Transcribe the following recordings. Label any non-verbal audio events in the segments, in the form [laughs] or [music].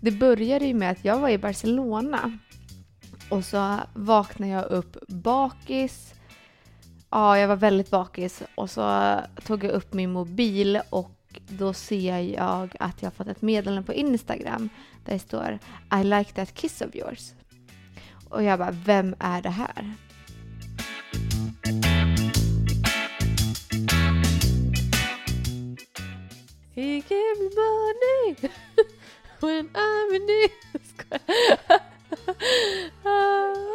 Det började ju med att jag var i Barcelona och så vaknade jag upp bakis. Ja, jag var väldigt bakis och så tog jag upp min mobil och då ser jag att jag fått ett meddelande på Instagram där det står I like that kiss of yours. Och jag bara, vem är det här? He gave me money [laughs] when I'm in need. Skojar. Ah.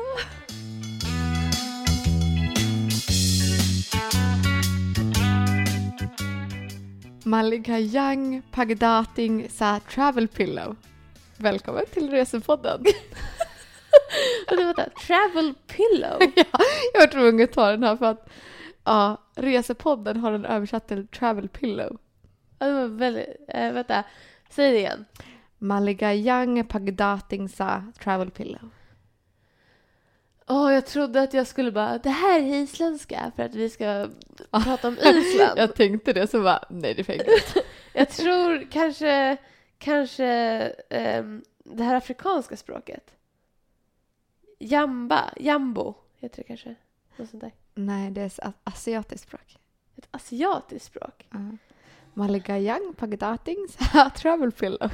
Malika Young Pagdating sa Travel Pillow. Välkommen till Resepodden. Och det var där, travel pillow. [laughs] ja, jag var tvungen att ta den här för att ja, Resepodden har den översatt till Travel Pillow. Ja, det var väldigt, äh, vänta, säg det igen. Malika Young Pagdating sa Travel Pillow. Åh, jag trodde att jag skulle bara, det här är isländska för att vi ska prata om Island. [laughs] Jag tänkte det så bara, nej det är fake. [laughs] Jag tror kanske, kanske ehm, det här afrikanska språket. Jamba, jambo heter det kanske. Något sånt där. nej, det är ett asiatiskt språk. Ett asiatiskt språk. Ja. Malika Young Pagdating [laughs] Travel Pillow.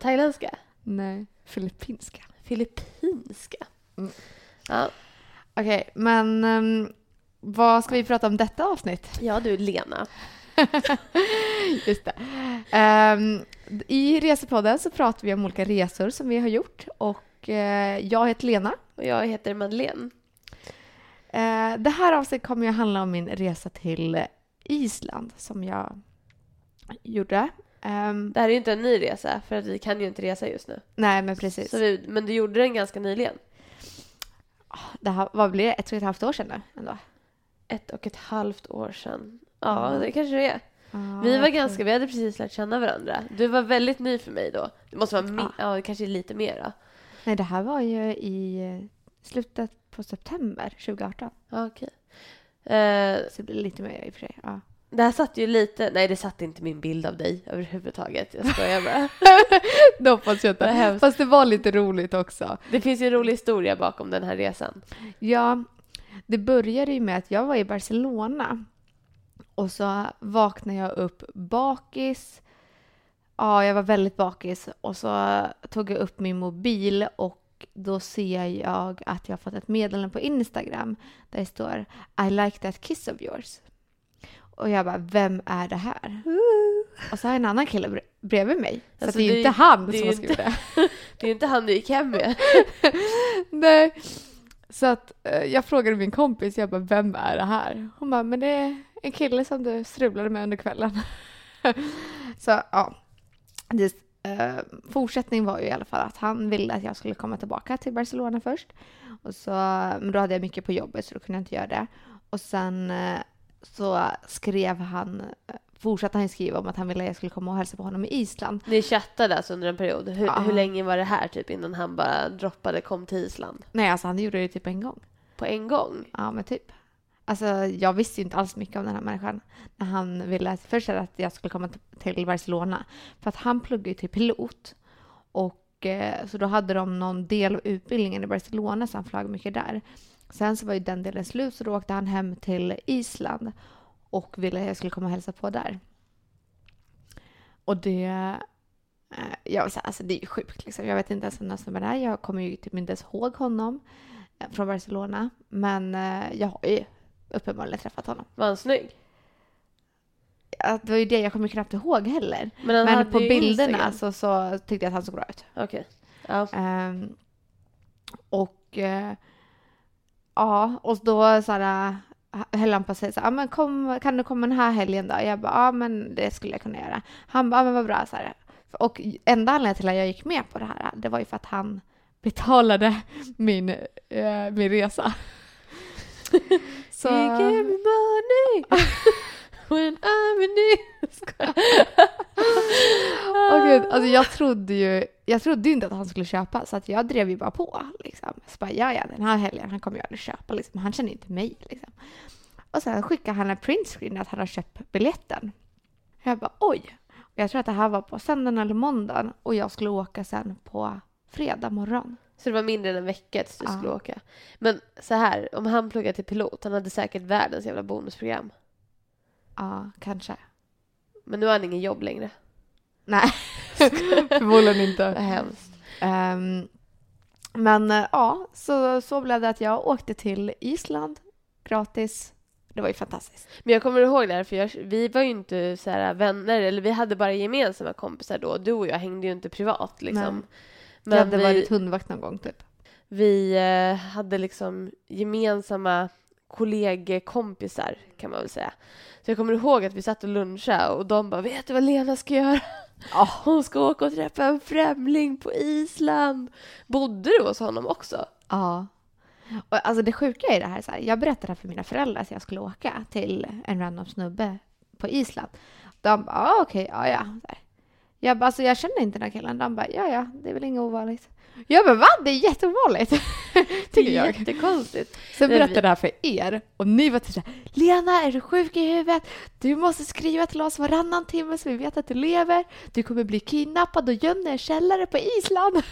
Thailändska? Nej, filippinska. Filippinska? Mm. Ja. Okej, men um, vad ska vi prata om detta avsnitt? ja, du Lena. [laughs] Just det. Ehm, I Resepodden så pratar vi om olika resor som vi har gjort och eh, jag heter Lena. Och jag heter Madeleine. Eh, det här avsnittet kommer ju handla om min resa till Island som jag gjorde. Ehm, Det här är ju inte en ny resa för att vi kan ju inte resa just nu. nej, men precis. Vi, men du gjorde den ganska nyligen. Det här, vad blir det? Ett och ett halvt år sedan nu ändå? Ett och ett halvt år sedan. Ja, Mm. det kanske det är. Ja, Vi var ganska, tror- vi hade precis lärt känna varandra. Du var väldigt ny för mig då. Det måste vara, mi- ja, kanske lite mer då. Nej, det här var ju i eh, slutet på september 2018. Ja, okej. Eh, Så det blir lite mer i och för sig. Ja. Det här satt ju lite, nej det satt inte min bild av dig överhuvudtaget. Jag skojar bara. [laughs] Det hoppas jag inte. Fast det var lite roligt också. Det finns ju en rolig historia bakom den här resan. Ja, det började ju med att jag var i Barcelona och så vaknade jag upp bakis. Ja, jag var väldigt bakis och så tog jag upp min mobil och då ser jag att jag fått ett meddelande på Instagram där det står I like that kiss of yours. Och jag bara, vem är det här? Och så har en annan kille bre- bredvid mig. Så Alltså, det är ju det inte han det som har skrivit det. [laughs] Det är inte han du gick hem med. [laughs] Nej. Så att eh, jag frågade min kompis, jag bara, vem är det här? Hon bara, men det är en kille som du strulade med under kvällen. [laughs] så ja, det, eh, fortsättning var ju i alla fall att han ville att jag skulle komma tillbaka till Barcelona först. Och så, men då hade jag mycket på jobbet så då kunde jag inte göra det. Och sen eh, så skrev han, fortsatte han skriva om att han ville att jag skulle komma och hälsa på honom i Island. Ni chattade alltså under en period. Hur, Ja. hur länge var det här typ innan han bara droppade kom till Island? Nej, alltså han gjorde det typ en gång. På en gång? Ja, men typ. Alltså, jag visste ju inte alls mycket om den här människan. När han ville först att jag skulle komma till Barcelona. För att han pluggar ju till pilot. Och eh, så då hade de någon del av utbildningen i Barcelona så han flög mycket där. Sen så var ju den delen slut så då åkte han hem till Island och ville att jag skulle komma och hälsa på där. Och det... eh, Jag vill säga, alltså det är ju sjukt liksom. Jag vet inte ens vem den snubben är. Jag kommer ju typ inte ens ihåg honom eh, från Barcelona. Men eh, jag har ju uppenbarligen träffat honom. Var han snygg? Ja, Det var ju det, jag kommer knappt ihåg heller. Men, Men på bilderna Instagram. så, så tyckte jag att han såg bra ut. Okej. Ja. Ehm, och eh, ja, och då så här, äh, på att säga så här, "Ja, men kom, kan du komma den här helgen då? Jag bara, ja men det skulle jag kunna göra. Han bara, ja men vad bra. Så här. Och enda anledningen till att jag gick med på det här, det var ju för att han betalade min, eh, min resa. [laughs] så, He gave me money [laughs] when I'm in need. Skojar. Åh gud, alltså jag trodde ju jag trodde ju inte att han skulle köpa så att jag drev ju bara på. Liksom. Så bara, ja, ja, den här helgen han kommer ju aldrig köpa. Liksom. Han känner inte mig. Liksom. Och sen skickade han en printscreen att han har köpt biljetten. Jag bara oj. Och jag tror att det här var på söndagen eller måndagen och jag skulle åka sen på fredag morgon. Så det var mindre än en vecka tills du Ja. skulle åka. Men så här, om han pluggade till pilot, han hade säkert världens jävla bonusprogram. Ja, kanske. Men nu har han ingen jobb längre. Nej, [laughs] förmodligen inte. Vad hemskt. Ehm, men eh, ja, så, så blev det att jag åkte till Island gratis. Det var ju fantastiskt. Men jag kommer ihåg det här, för jag, vi var ju inte så här vänner, eller vi hade bara gemensamma kompisar då. Du och jag hängde ju inte privat liksom. jag hade vi, varit hundvakt någon gång typ. vi eh, hade liksom gemensamma kollegkompisar kan man väl säga. Så jag kommer ihåg att vi satt och lunchade och de bara, vet du vad Lena ska göra? [laughs] Hon ska åka och träffa en främling på Island. Bodde du hos honom också? Ja. Och alltså det sjuka är det här, så här jag berättade för mina föräldrar att jag skulle åka till en random snubbe på Island. De bara, ah, okej, ja ja. Här. Jag bara, alltså jag känner inte den här killen. De bara, ja ja, det är väl inget ovanligt. Jag bara, va? Det är jätteovanligt. [laughs] Tycker jag. Jättekonstigt. Sen berättade vi- jag det här för er och ni var typ såhär, Lena är du sjuk i huvudet? Du måste skriva till oss varannan timme så vi vet att du lever. Du kommer bli kidnappad och gömd i en källare på Island.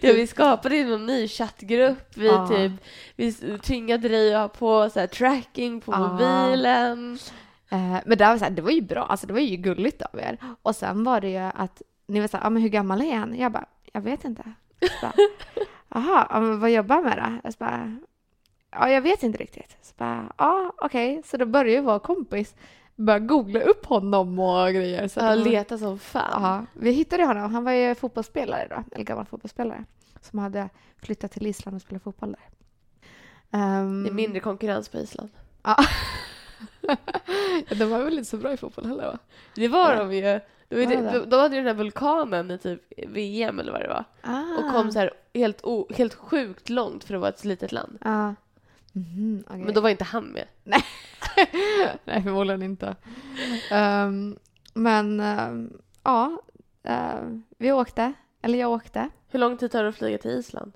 Ja, vi skapade ju någon ny chattgrupp. Vi, Ja. typ, vi tvingade dig att ha på så här, tracking på Ja. mobilen. Eh, men det var, så här, det var ju bra, alltså det var ju gulligt av er. Och sen var det ju att ni var såhär, ah, men hur gammal är han? Jag bara, jag vet inte. [laughs] Jaha, vad jobbar han med då? Jag bara, ja jag vet inte riktigt. Så bara, ja okej, så då började jag vara kompis. Började googla upp honom och grejer. Så Ja, leta som fan. Ja, vi hittade honom. Han var ju fotbollsspelare då, eller gammal fotbollsspelare. Som hade flyttat till Island och spelat fotboll där. Ehm, Det är mindre konkurrens på Island. Ja. [laughs] de var väl inte så bra i fotboll heller va? Det var Ja. de ju. Det var det, de, de hade ju den här vulkanen i typ VM eller vad det var. Ah. Och kom så här helt, o, helt sjukt långt för att vara ett litet land. Ja. Mhm, okej. Men då var inte han med. [laughs] [laughs] Nej, förmodligen inte. Ehm, men ehm, ja, ehm, vi åkte. Eller jag åkte. Hur lång tid tar det att flyga till Island?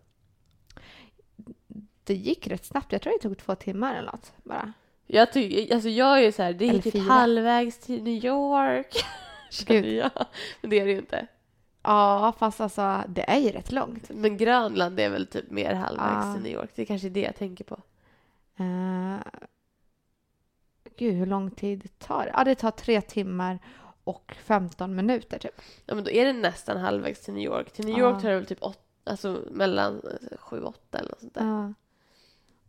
Det gick rätt snabbt. Jag tror det tog två timmar eller något bara. Jag, tycker, alltså jag är ju så här, det Eller typ halvvägs till New York. [laughs] [laughs] känner jag. Men det är det ju inte. Ja, fast alltså det är ju rätt långt. Men Grönland är väl typ mer halvvägs till New York. Det är kanske det jag tänker på. Uh, gud, hur lång tid tar det? Ja, det tar tre timmar och 15 minuter typ. Ja, men då är det nästan halvvägs till New York. Till New. York tar det väl typ åt, alltså mellan eh, sju och åtta eller något sånt där. Ja.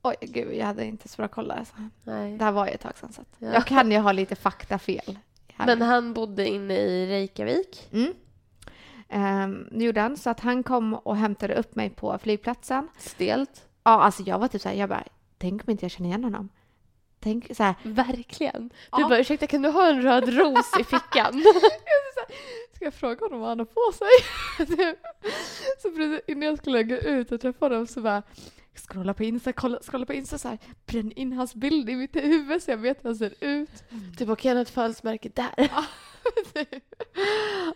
Oj, gud, jag hade inte så bra koll alltså. Nej. Det här var ju ett tag sedan så att Ja. jag kan ju ha lite faktafel. Här. Men han bodde inne i Reykjavik. Mm. Um, det gjorde han, så att han kom och hämtade upp mig på flygplatsen. Stelt. Ja, alltså jag var typ så här, jag bara, tänk om inte jag känner igen honom. Tänk så här, Verkligen. Du Ja. bara, ursäkta kan du ha en röd ros i fickan? [laughs] Ska jag fråga honom vad han har på sig? [laughs] så precis innan jag skulle gå ut och träffa honom så bara scrolla på Insta, kolla, scrolla på Insta så här, bränn in hans bild i mitt huvud så jag vet hur han ser ut. du bara, kan jag ha ett födelsemärke där?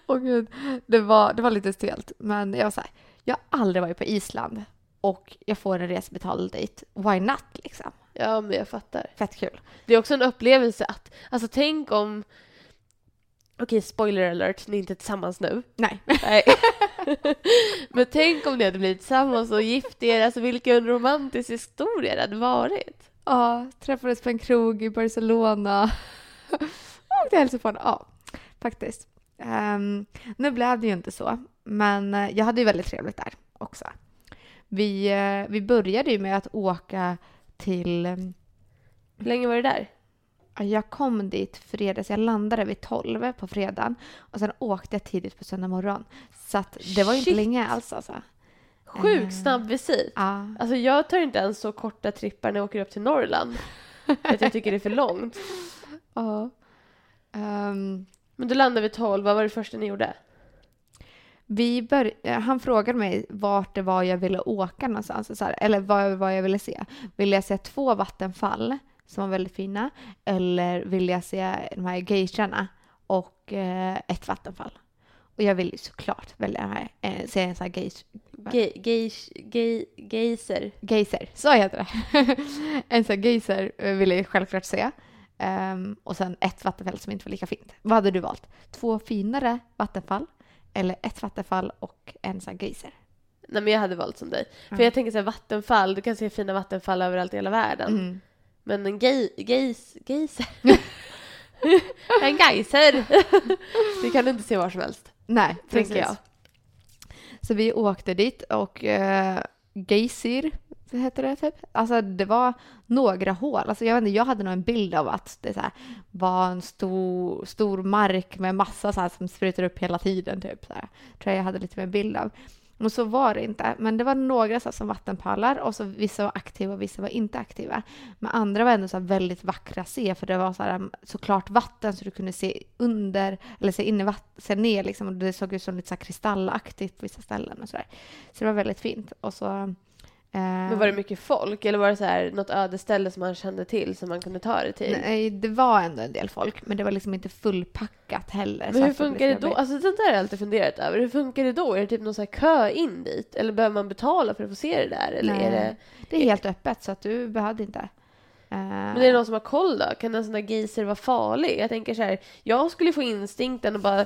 Åh gud, det var, det var lite stelt. Men jag var så här, jag har aldrig varit på Island och jag får en resebetald dit. Why not liksom? Ja, men jag fattar. Fett kul. Det är också en upplevelse att, alltså tänk om, okej spoiler alert, ni är inte tillsammans nu. Nej. Nej. [laughs] men tänk om ni hade blivit tillsammans och gift er, alltså vilken romantisk historia det hade varit. Ja, träffades på en krog i Barcelona. [laughs] det hälsade på honom. Ja, faktiskt. Ehm, nu blev det ju inte så, men eh, jag hade ju väldigt trevligt där också. Vi, eh, vi började ju med att åka till... Hur länge var det där? Ja, Jag kom dit fredags, jag landade vid 12 på fredagen och sen åkte jag tidigt på söndag morgon. Så det var ju inte länge alls alltså. Sjukt Eh. snabb visit. Ja, Alltså jag tar inte ens så korta trippar när jag åker upp till Norrland. för att jag tycker det är för långt. [laughs] ja. Ehm, Men du landade vid 12, vad var det första ni gjorde? Vi bör, eh, han frågade mig vart det var jag ville åka någonstans, så här, eller vad, vad jag ville se. Ville jag se två vattenfall som var väldigt fina eller ville jag se de här geishorna och eh, ett vattenfall? Och jag ville ju såklart välja den här, eh, se en sån här geis, Ge, geish, ge, geyser. geyser, så heter det. [laughs] en sån här geyser eh, ville jag självklart se. Ehm, och sen ett vattenfall som inte var lika fint. Vad hade du valt? Två finare vattenfall eller ett vattenfall och en sån här geyser? Nej men jag hade valt som dig. Ja. För jag tänker så här, vattenfall, du kan se fina vattenfall överallt i hela världen. Mm. Men en gej, geis, geyser. en geyser. det kan du inte se var som helst, Nej, tänker jag. Så vi åkte dit och uh, Geysir heter det typ. Alltså det var några hål. Alltså jag, vet inte, jag hade nog en bild av att det så här, var en stor, stor mark med massa så här, som sprutar upp hela tiden. Typ, så här. Tror jag jag hade lite mer bild av. Och så var det inte. Men det var några så här, som vattenpölar och så vissa var aktiva och vissa var inte aktiva. Men andra var ändå så här, väldigt vackra att se för det var så här, såklart vatten så du kunde se under eller se in i vatten, se ner liksom och det såg ut som lite så här, kristallaktigt på vissa ställen och sådär. Så det var väldigt fint. Och så men var det mycket folk eller var det så här något ödeställe som man kände till som man kunde ta det till? Nej, det var ändå en del folk, men det var liksom inte fullpackat heller. Men hur att det funkar det då? Alltså det där har jag alltid funderat över. Hur funkar det då? Är det typ någon så kö in dit? Eller behöver man betala för att få se det där? Eller Nej. är det... Det är helt öppet, så att du behövde inte. Eh, Men är det någon som har koll då? Kan en sån där geyser vara farlig? Jag tänker så här, jag skulle få instinkten att bara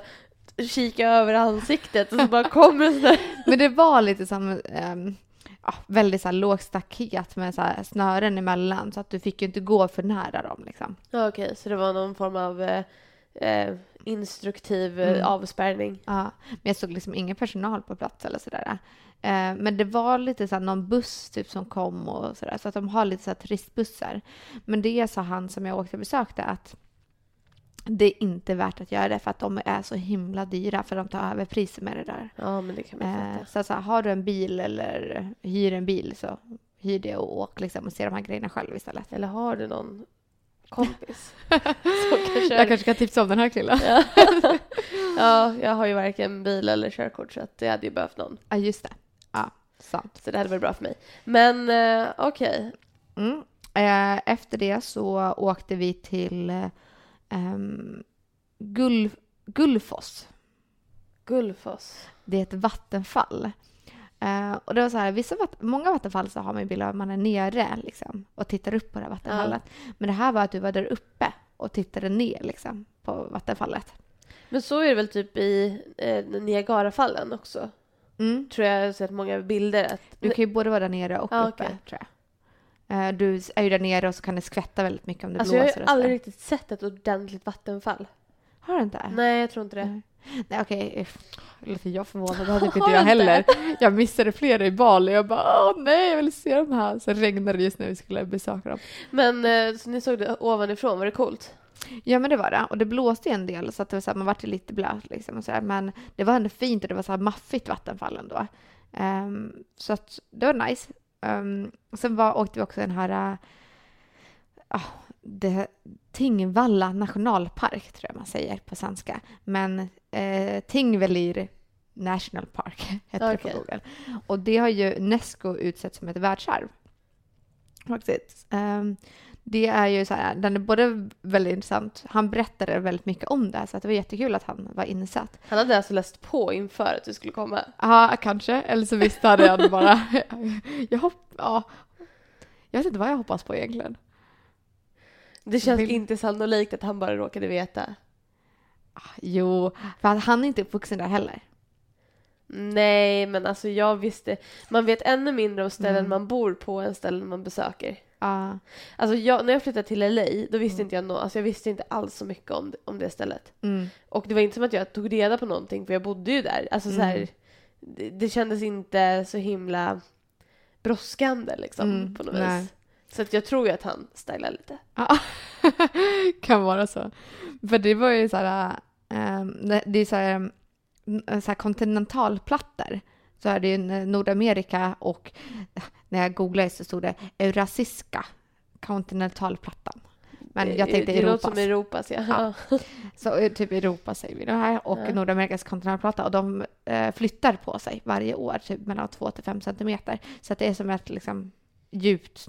kika över ansiktet och så bara kommer en sån där... [laughs] Men det var lite som ehm, ja, väldigt så här lågt staket med så här snören emellan, så att du fick ju inte gå för nära dem. Liksom. Ja, Okej, så det var någon form av eh, eh, instruktiv eh, Mm. avspärrning. Ja, men jag såg liksom ingen personal på plats eller sådär. Eh, men det var lite så här någon buss typ som kom och sådär, så att de har lite så här turistbussar. Men det sa han som jag åkte och besökte att det är inte värt att göra det för att de är så himla dyra för de tar över priser med det där. Ja, men det kan man Eh, fatta. så, så här, har du en bil eller hyr en bil så hyr det och åk liksom och se de här grejerna själv istället. Eller har du någon kompis som kan köra? Jag kanske kan tipsa om den här killen. Ja. [laughs] ja, jag har ju varken bil eller körkort så att det hade ju behövt någon. Ja, just det. Ja, sant. Så det hade varit bra för mig. Men eh, okej. Mm. Eh, efter det så åkte vi till eh, ehm, Gull, Gullfoss. Gullfoss. Det är ett vattenfall. Eh, och det var så här, vissa vatt- många vattenfall så har man ju bild av att man är nere liksom, och tittar upp på det här vattenfallet. Men det här var att du var där uppe och tittade ner liksom, på vattenfallet. Men så är det väl typ i eh, Niagarafallen också? Mm. Tror jag har sett många bilder. Att, Du kan ju både vara där nere och Ja, uppe, okej. tror jag. Eh, du är ju där nere och så kan det skvätta väldigt mycket om det alltså jag har blåser ju och aldrig sådär. riktigt sett ett ordentligt vattenfall. Har du inte? Nej, jag tror inte det. Nej. Okej. Låter jag förvånad? Det hade Har inte jag heller. Jag missade flera i Bali. Jag bara, åh nej, jag vill se de här. Så regnade det just när vi skulle besöka dem. Men eh, så ni såg det ovanifrån, var det coolt? Ja, men det var det. Och det blåste en del så att det var så här, man vart lite blöt liksom och så här. Men det var ändå fint och det var så här maffigt vattenfall ändå. Ehm, så att det var nice. Um, sen var, åkte vi också den här uh, det, Tingvalla nationalpark tror jag man säger på svenska. Men uh, Tingvellir National Park [laughs] heter det Okej. på Google. Och det har ju Unesco utsett som ett världsarv. Faktiskt. Ehm, det är ju så här, den är både väldigt intressant, han berättade väldigt mycket om det, så att det var jättekul att han var insatt. Han hade alltså läst på inför att du skulle komma. Ja, kanske. Eller så visste han redan bara. [laughs] jag hopp, ja. Jag vet inte vad jag hoppas på egentligen. Det känns Vill- inte sannolikt att han bara råkade veta. Ah, Jo, för att han är inte uppvuxen där heller. Nej, men alltså jag visste. Man vet ännu mindre om ställen Mm. man bor på än ställen man besöker. Ja. Alltså jag, när jag flyttade till LA, då visste Mm. inte jag nå, alltså jag visste inte alls så mycket om, om det stället. Mm. Och det var inte som att jag tog reda på någonting för jag bodde ju där. Alltså så här, Mm. det, det kändes inte så himla brådskande liksom Mm, på något nej. vis. Så att jag tror ju att han stylar lite. Ja, [laughs] kan vara så. För det var ju så här, ehm, det- är så här, ehm, så här kontinentalplattor. Så är det ju Nordamerika och när jag googlade så stod det Eurasiska kontinentalplattan. Men jag Det- tänkte det låter Europas. som Europas, ja. Ja. [laughs] Så eh, typ Europa säger vi det här och Ja. Nordamerikas kontinentalplatta och de eh, flyttar på sig varje år, typ mellan 2 till 5 centimeter. Så att det är som ett liksom djupt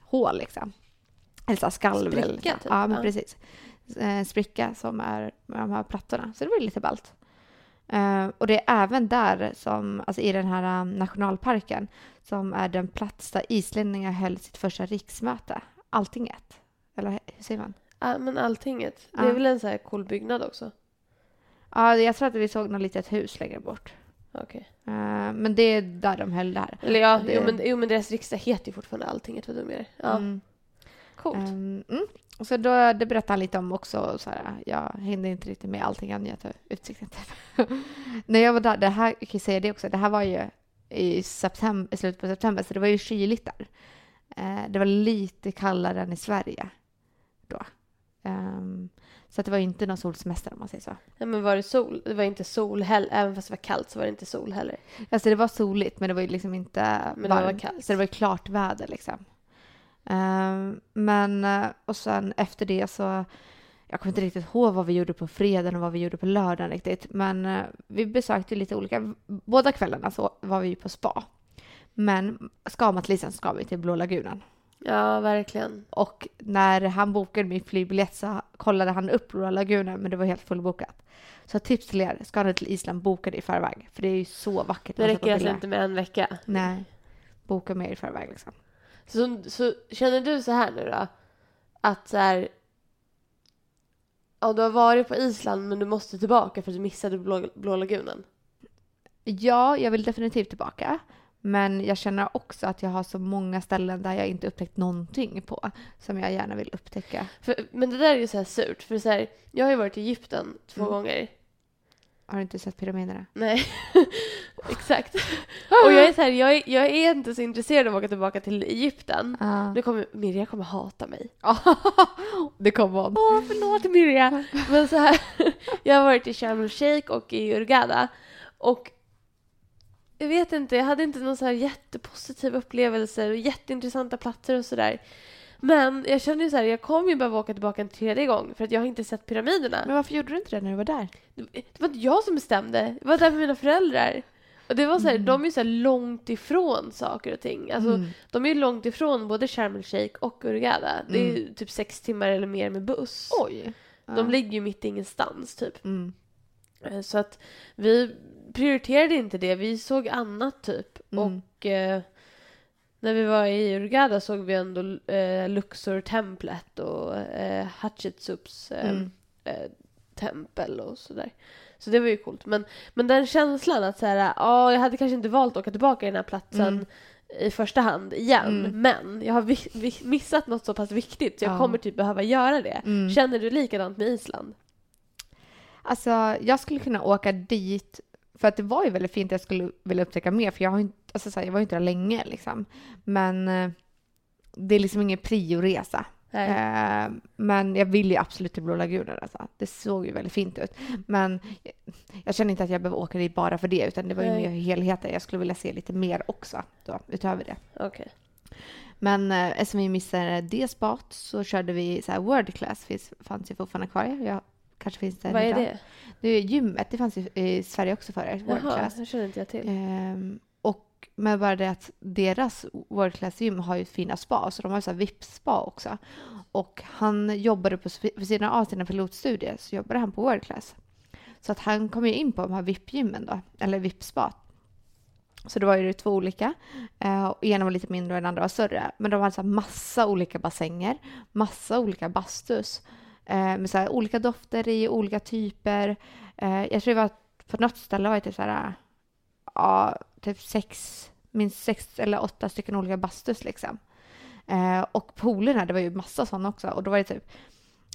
hål liksom. Eller skalv. Spricka, så. typ. Ja, men Ja. precis. Eh, spricka som är med de här plattorna. Så det var lite ballt. Eh, och det är även där som, alltså i den här um, nationalparken, som är den plats där islänningar höll sitt första riksmöte. Alltinget. Eller hur säger man? Ja, men Alltinget. Det Ja. är väl en så här cool byggnad också? Ja, jag tror att vi såg något litet hus längre bort. Okej. Eh, men det är där de höll det här. Eller ja, Det- jo, men, jo men deras riksdag heter ju fortfarande Alltinget, vad dum jag är. Ja, Mm. coolt. Ehm, mm. Och så då, det berättade han lite om också. Så här, jag hängde inte riktigt med allting av nyheter, utsikten. Typ. [laughs] När jag var där, det här, jag kan säga det också, det här var ju i, september, slutet på september, så det var ju kyligt där. Eh, det var lite kallare än i Sverige då. Ehm, så att det var inte någon solsemester om man säger så. Nej, men var det sol? Det var inte sol heller. Även fast det var kallt så var det inte sol heller. Alltså det var soligt men det var ju liksom inte Men det var varmt. kallt. Så det var klart väder liksom. Ehm, men eh, och sen efter det så jag kommer inte riktigt ihåg vad vi gjorde på fredagen och vad vi gjorde på lördagen riktigt. Men eh, vi besökte lite olika. Båda kvällarna så var vi på spa. Men ska man till Island ska vi till Blå lagunen. Ja, verkligen. Och när han bokade min flygbiljett så kollade han upp Blå lagunen men det var helt fullbokat. Så tips till er, ska ni till Island, boka det i förväg. För det är ju så vackert. Det räcker alltså inte med en vecka. Nej. Boka mer i förväg liksom. Så, så känner du så här nu då? Att så här... Ja, du har varit på Island men du måste tillbaka för att du missade Blå, blå lagunen. Ja, jag vill definitivt tillbaka. Men jag känner också att jag har så många ställen där jag inte upptäckt någonting på. Som jag gärna vill upptäcka. För, men det där är ju så här surt. För så här, jag har ju varit i Egypten två Mm. gånger. Har du inte sett pyramiderna? Nej, [laughs] exakt. [laughs] Och jag är så här, jag är, jag är inte så intresserad av att åka tillbaka till Egypten. Ja. Nu kommer Mirja kommer hata mig. [laughs] det kom hon. Åh, förlåt Mirja. Men så här, [laughs] jag har varit i Sharm el-Sheikh och i Hurghada. Och jag vet inte, jag hade inte någon så här jättepositiv upplevelser och jätteintressanta platser och sådär. Men jag kände ju så här, jag kommer ju behöva åka tillbaka en tredje gång för att jag har inte sett pyramiderna. Men varför gjorde du inte det när du var där? Det var inte jag som bestämde. Jag var där med mina föräldrar. Och det var så här, Mm. de är ju så här långt ifrån saker och ting. Alltså, Mm. De är ju långt ifrån både Sharm el-Sheikh och Hurghada. Det är Mm. ju typ sex timmar eller mer med buss. Oj. De ligger ju mitt i ingenstans typ. Mm. Eh, Så att vi prioriterade inte det. Vi såg annat typ. Mm. Och eh, när vi var i Hurghada såg vi ändå eh, Luxor-templet och eh, Hatshepsuts eh, Mm. eh, tempel och sådär. Så det var ju coolt. Men, men den känslan att så här, ja, jag hade kanske inte valt att åka tillbaka till den här platsen Mm. i första hand igen. Mm. Men jag har vi, vi, missat något så pass viktigt så jag Ja. kommer typ behöva göra det. Mm. Känner du likadant med Island? Alltså, jag skulle kunna åka dit för att det var ju väldigt fint. Jag skulle vilja upptäcka mer för jag, har inte, alltså, så här, jag var ju inte där länge liksom. Men eh, det är liksom ingen prioresa. Eh, men jag vill ju absolut till Blå lagunen. Alltså. Det såg ju väldigt fint ut. Men jag, känner inte att jag behöver åka dit bara för det, utan det var ju Nej. mer helheten. Jag skulle vilja se lite mer också, då, utöver det. Okej. Men eh, eftersom vi missade det spat så körde vi så här World Class, finns, fanns ju fortfarande kvar. Jag, kanske finns det Vad är idag. det? Det är gymmet, det fanns ju i Sverige också World Jaha, Class. det känner inte jag till. Ehm, men bara det att deras World Class gym har ju fina spa, så de har ju så VIP-spa också. Och han jobbade på, för sidan av sina pilotstudier så jobbade han på World Class. Så att han kom ju in på de här VIP-gymmen då, eller VIP-spa. Så det var ju två olika. Eh, ena var lite mindre och den andra var större. Men de hade så massa olika bassänger, massa olika bastus. Eh, med så här olika dofter i, olika typer. Eh, jag tror det var på något ställe var det typ så här, ja, typ sex, minst sex eller åtta stycken olika bastus liksom. Eh, och poolerna, det var ju massa sådana också. Och då var det typ,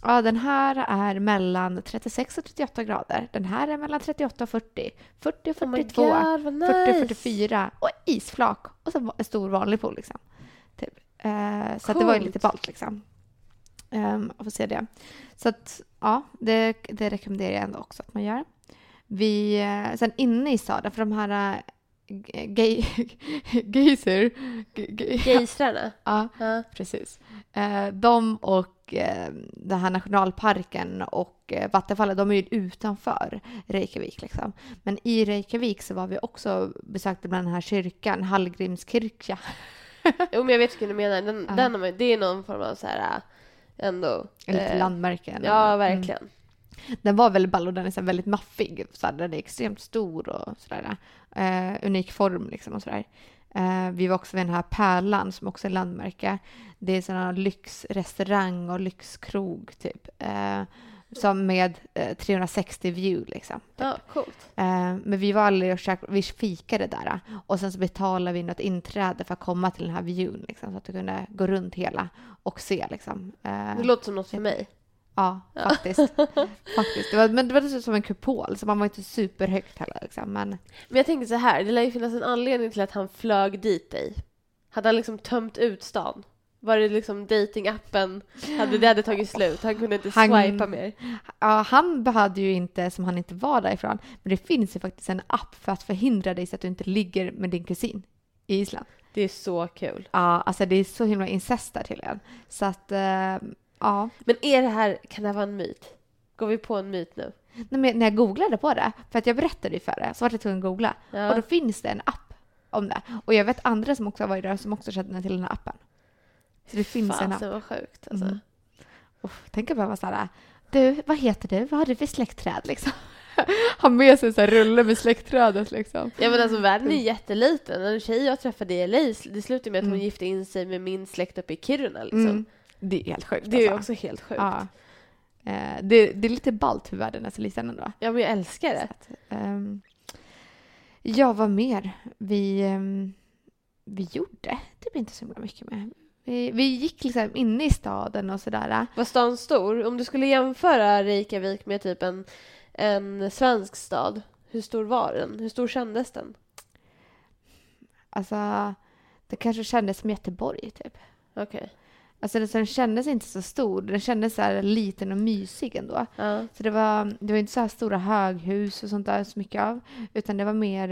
ja den här är mellan 36 och 38 grader. Den här är mellan 38 och 40. 40 och Oh my 42. God, vad 40 nice. och 44 och isflak och så en stor vanlig pool liksom. Typ. Eh, så det var ju lite ballt liksom. Um, att få se det. Så att ja, det, det rekommenderar jag ändå också att man gör. Vi, eh, sen inne i staden, för de här eh, g- gay, [laughs] geyser, g- g- Geistrarna? ja, Ja. precis. Eh, de och den här nationalparken och vattenfallet, de är ju utanför Reykjavik. Liksom. Men i Reykjavik så var vi också besökte bland den här kyrkan, Hallgrimskyrkja. [laughs] Jo, men jag vet vilken du menar. Den, Ja. den det är någon form av så här ändå... Lite eh, landmärken. Ja, Mm. Den var väldigt ball och den är så här väldigt maffig. Så här, den är extremt stor och sådär. Eh, unik form liksom och sådär. Eh, vi var också vid den här Pärlan som också är landmärke. Det är sådana lyxrestaurang och lyxkrog typ. Eh, som med eh, 360 view liksom. Ja, coolt. Eh, men vi var aldrig och käk- vi fikade där och sen så betalade vi något inträde för att komma till den här viewn liksom, så att du kunde gå runt hela och se liksom. Eh, Det låter som något för mig. Ja, faktiskt. [laughs] faktiskt. Det var, men det var dessutom som en kupol så man var inte superhögt heller liksom. Men Men jag tänker så här, det lär ju finnas en anledning till att han flög dit dig. Hade han liksom tömt ut stan? Var det liksom datingappen? Hade det hade tagit slut? Han kunde inte Han- swipa mer? ja, han behövde ju inte, som han inte var därifrån, men det finns ju faktiskt en app för att förhindra dig så att du inte ligger med din kusin i Island. Det är så kul. Ja, alltså det är så himla incest där tydligen. Så att, eh, ja. Men är det här, kan det här vara en myt? Går vi på en myt nu? Nej, men när jag googlade på det, för att jag berättade ju för det, så var jag tvungen att googla. Ja. Och då finns det en app om det. Och jag vet andra som också har varit där som också känner till den här appen. Så det finns en app. Fasen vad sjukt alltså. Mm. Uff, tänk att behöva såhär, du, vad heter du? Vad har du för släktträd liksom? [laughs] ha med sig en rulle med släktträdet liksom. Ja men alltså världen är jätteliten. En tjej jag träffade i LA, det slutade med att hon Mm. gifte in sig med min släkt uppe i Kiruna liksom. Mm. Det är helt sjukt Det är alltså. också helt sjukt. Ja. Eh, det, det är lite ballt hur världen är så liten ändå. Ja men jag älskar det. Att, ehm, ja, vad mer? Vi, ehm, vi gjorde typ inte så himla mycket med. Vi, vi gick liksom inne i staden och sådär. Var stan stor? Om du skulle jämföra Reykjavik med typ en, en svensk stad, hur stor var den? Hur stor kändes den? Alltså, det kanske kändes som Göteborg typ. Okej. Alltså den, den kändes inte så stor. Den kändes så här liten och mysig ändå. Ja. Så det var, det var inte så här stora höghus och sånt där så mycket av. Utan det var mer,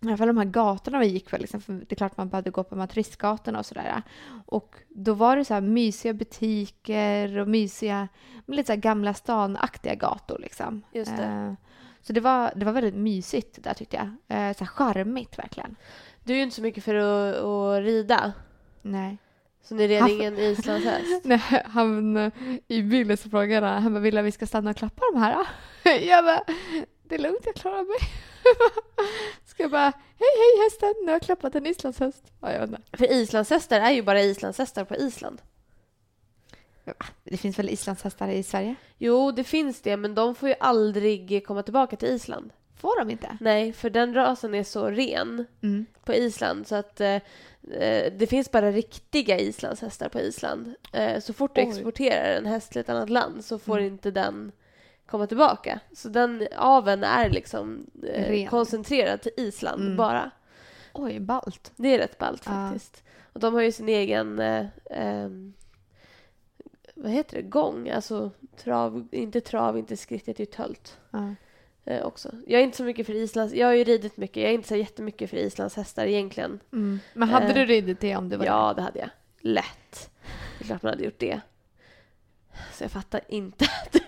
i alla fall de här gatorna vi gick på. Liksom, för det är klart man behövde gå på turistgatorna och sådär. Och då var det så här mysiga butiker och mysiga, lite så här gamla stan-aktiga gator liksom. Just det. Eh, Så det var, det var väldigt mysigt där tyckte jag. Eh, Så här charmigt verkligen. Du är ju inte så mycket för att, att rida. Nej. Så ni red Han- ingen islandshäst? [laughs] Nej, han eh, i bilen så frågade han, han bara, vill vi ska stanna och klappa de här? då?" [laughs] Jag bara, det är lugnt, jag klarar mig. [laughs] Ska jag bara, hej hej hästen, nu har jag klappat en islandshäst. Ja, jag inte. För islandshästar är ju bara islandshästar på Island. Det finns väl islandshästar i Sverige? Jo, det finns det, men de får ju aldrig komma tillbaka till Island. Får de inte? Nej, för den rasen är så ren Mm. på Island så att eh, det finns bara riktiga islandshästar på Island. Eh, så fort du Oj. exporterar en häst till ett annat land så får Mm. inte den komma tillbaka. Så den aveln är liksom eh, Ren. koncentrerad till Island Mm. bara. Oj, ballt. Det är rätt ballt Ja. faktiskt. Och de har ju sin egen eh, ehm, vad heter det? Gång. Alltså trav, inte trav, inte skritt, det ju tölt. Ja. Eh, också. Jag är inte så mycket för Islands... Jag har ju ridit mycket. Jag är inte så jättemycket för Islands hästar egentligen. Mm. Men hade Eh, du ridit det om du var Ja, det hade jag. Lätt. Det är klart man hade gjort det. Så jag fattar inte. [laughs] Men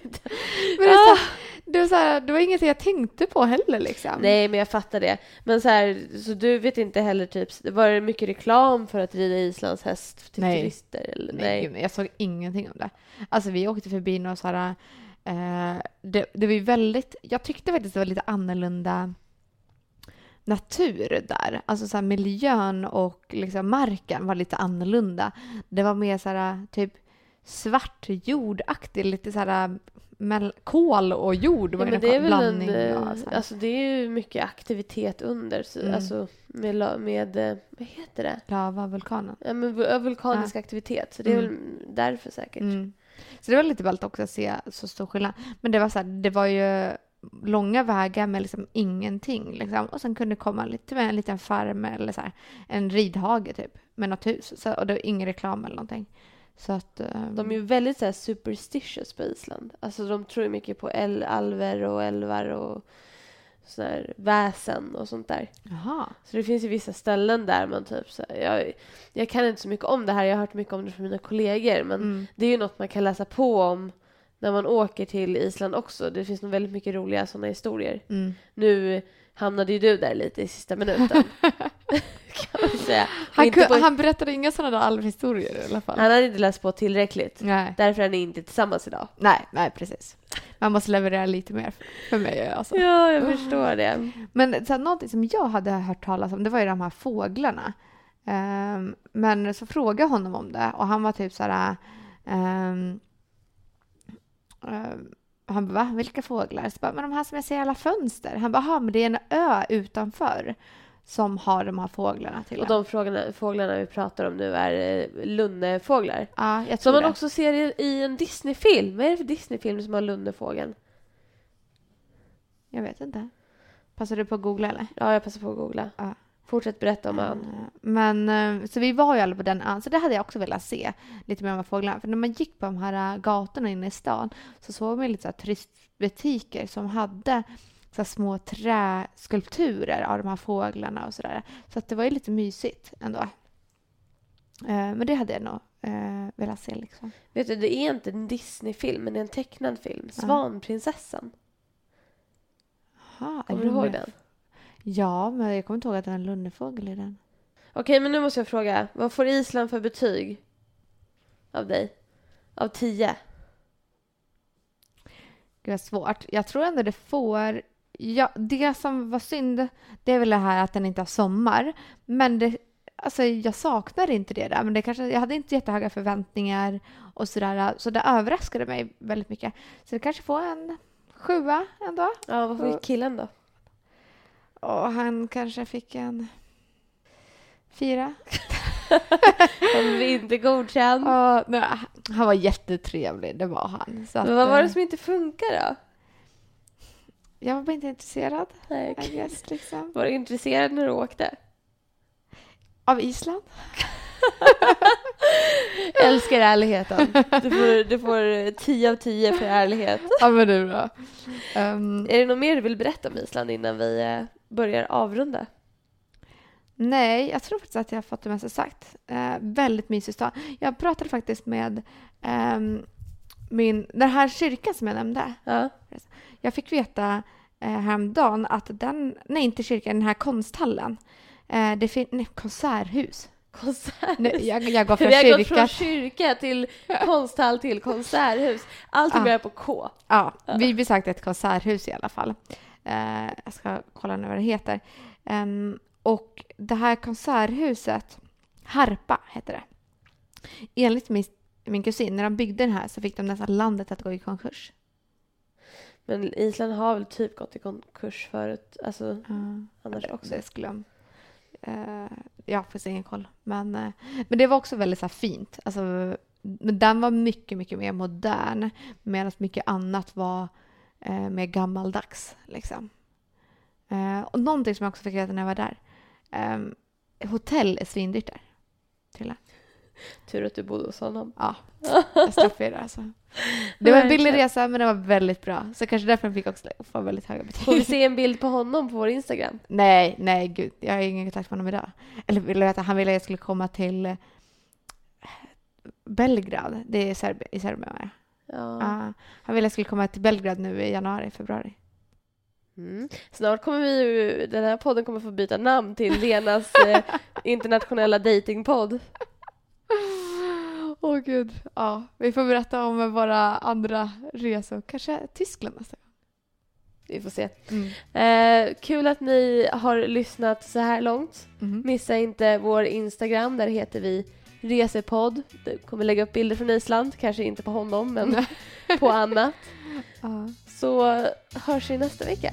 det, är så, det, var så här, det var inget jag tänkte på heller liksom. Nej, men jag fattar det. Men så här, så du vet inte heller typ, var det mycket reklam för att rida Islands häst till Nej. turister? Eller? Nej, gud, jag såg ingenting om det. Alltså vi åkte förbi några så här, eh, det, det var ju väldigt, jag tyckte faktiskt det var lite annorlunda natur där. Alltså så här, miljön och liksom marken var lite annorlunda. Det var mer så här typ svart jordaktig, lite så här mell- kol och jord var Ja, men det är en väl en, blandning. eh, av så här. alltså det är ju mycket aktivitet under, så, Mm. alltså med, med, eh, vad heter det? Lava, vulkanen. Ja, men vul- vulkanisk aktivitet, så det är Mm. väl därför säkert. Mm. Så det var lite ballt också att se så stor skillnad. Men det var så här, det var ju långa vägar med liksom ingenting. Liksom. Och sen kunde det komma lite med en liten farm eller så här, en ridhage typ med något hus. Så, och det var ingen reklam eller någonting. Så att... um... De är ju väldigt så här, superstitious på Island. Alltså de tror ju mycket på el alver och älvar och sån här väsen och sånt där. Jaha. Så det finns ju vissa ställen där man typ så här, jag, jag kan inte så mycket om det här, jag har hört mycket om det från mina kollegor men Mm. det är ju något man kan läsa på om när man åker till Island också. Det finns nog väldigt mycket roliga sådana historier. Mm. Nu hamnade ju du där lite i sista minuten. [laughs] Han, inte ku- på- han berättade inga sådana där alvhistorier i alla fall. han hade inte läst på tillräckligt. Nej. Därför är ni inte tillsammans idag. nej, nej precis. man måste leverera lite mer för mig. Alltså. Ja, jag förstår det. Men så här, någonting som jag hade hört talas om, det var ju de här fåglarna. Ehm, men så frågade honom om det och han var typ så här... ehm, ehm, han bara, va? Vilka fåglar? Så bara, men de här som jag ser i alla fönster. Han bara, "Jaha, men det är en ö utanför som har de här fåglarna till Och de fåglarna, fåglarna vi pratar om nu är eh, lunnefåglar. Ja, jag Som tror man det. också ser i, i en Disneyfilm. Vad är det för Disneyfilm som har lunnefågeln? Jag vet inte. Passar du på att googla eller? Ja, jag passar på att googla. Ja. Fortsätt berätta om ön. Eh, Men eh, så vi var ju alla på den ön, så det hade jag också velat se lite mer om fåglarna. För när man gick på de här eh, gatorna inne i stan så såg man lite så här turistbutiker som hade så små träskulpturer av de här fåglarna och sådär. Så att det var ju lite mysigt ändå. Men det hade jag nog velat se liksom. Vet du, det är inte en Disneyfilm, men det är en tecknad film. Svanprinsessan. Aha, Kommer du ihåg den? Ja, men jag kommer inte ihåg att det var en lunnefågel i den. Okej, men nu måste jag fråga. Vad får Island för betyg? Av dig? Av tio? Gud vad svårt. Jag tror ändå det får... Ja, det som var synd, det är väl det här att den inte har sommar. Men det, alltså, jag saknar inte det där. Men det kanske, jag hade inte jättehöga förväntningar och sådär. Så det överraskade mig väldigt mycket. Så det kanske får en sjua ändå. Ja, vad får Och- killen då? Och han kanske fick en fyra. [laughs] Han blev inte godkänd. Och, nej, han var jättetrevlig, det var han. Så att, Men vad var det eh, som inte funkar då? Jag var bara inte intresserad, Nej, okej. guess, liksom. Var du intresserad när du åkte? Av Island. [laughs] Älskar ärligheten. Du får, du får 10 av 10 för ärlighet. Ja, men du då? Ehm, Är det något mer du vill berätta om Island innan vi eh, börjar avrunda? nej, jag tror faktiskt att jag har fått det mesta sagt. Eh, väldigt mysig stad. Jag pratade faktiskt med ehm, min, den här kyrkan som jag nämnde. Ja. Jag fick veta eh, häromdagen att den, nej inte kyrkan, den här konsthallen, eh, det finns, nej, konserthus. Konsert. Nu, jag, jag går från Vi har gått kyrka. från kyrka till konsthall till konserthus. Allting Ja. börjar på K. Ja, vi besökte ett konserthus i alla fall. Eh, jag ska kolla nu vad det heter. Ehm, och det här konserthuset, Harpa heter det. Enligt min, min kusin, när de byggde den här så fick de nästan landet att gå i konkurs. Men Island har väl typ gått i konkurs förut. Alltså Uh, annars det, också. det skulle jag... Uh, jag har ingen koll. Men, eh, men det var också väldigt så här, fint. Alltså, men den var mycket, mycket mer modern. Medan mycket annat var eh, mer gammaldags. Liksom. Eh, och någonting som jag också fick veta när jag var där. ehm, hotell är svindyrt där. Tydligen. Tur att du bodde hos honom. Ja, [laughs] jag straffade det alltså. Det var en billig resa men det var väldigt bra. Så kanske därför jag fick också få väldigt höga betyg. Får vi se en bild på honom på vår Instagram? [laughs] Nej, nej gud. Jag har ingen kontakt med honom idag. Eller vill du veta, han ville att jag skulle komma till eh, Belgrad. Det är Serb- i Serbien va? Ja. Ja. han ville jag skulle komma till Belgrad nu i januari, februari. Mm. Snart kommer vi ju, den här podden kommer få byta namn till Lenas [laughs] eh, internationella datingpodd. Åh gud. Ja, vi får berätta om våra andra resor. Kanske Tyskland nästa gång. Vi får se. Mm. Eh, kul att ni har lyssnat så här långt. Mhm. Missa inte vår Instagram, där heter vi Resepodd. Du kommer lägga upp bilder från Island, kanske inte på honom, men på annat. [laughs] Ja. Så hörs vi nästa vecka.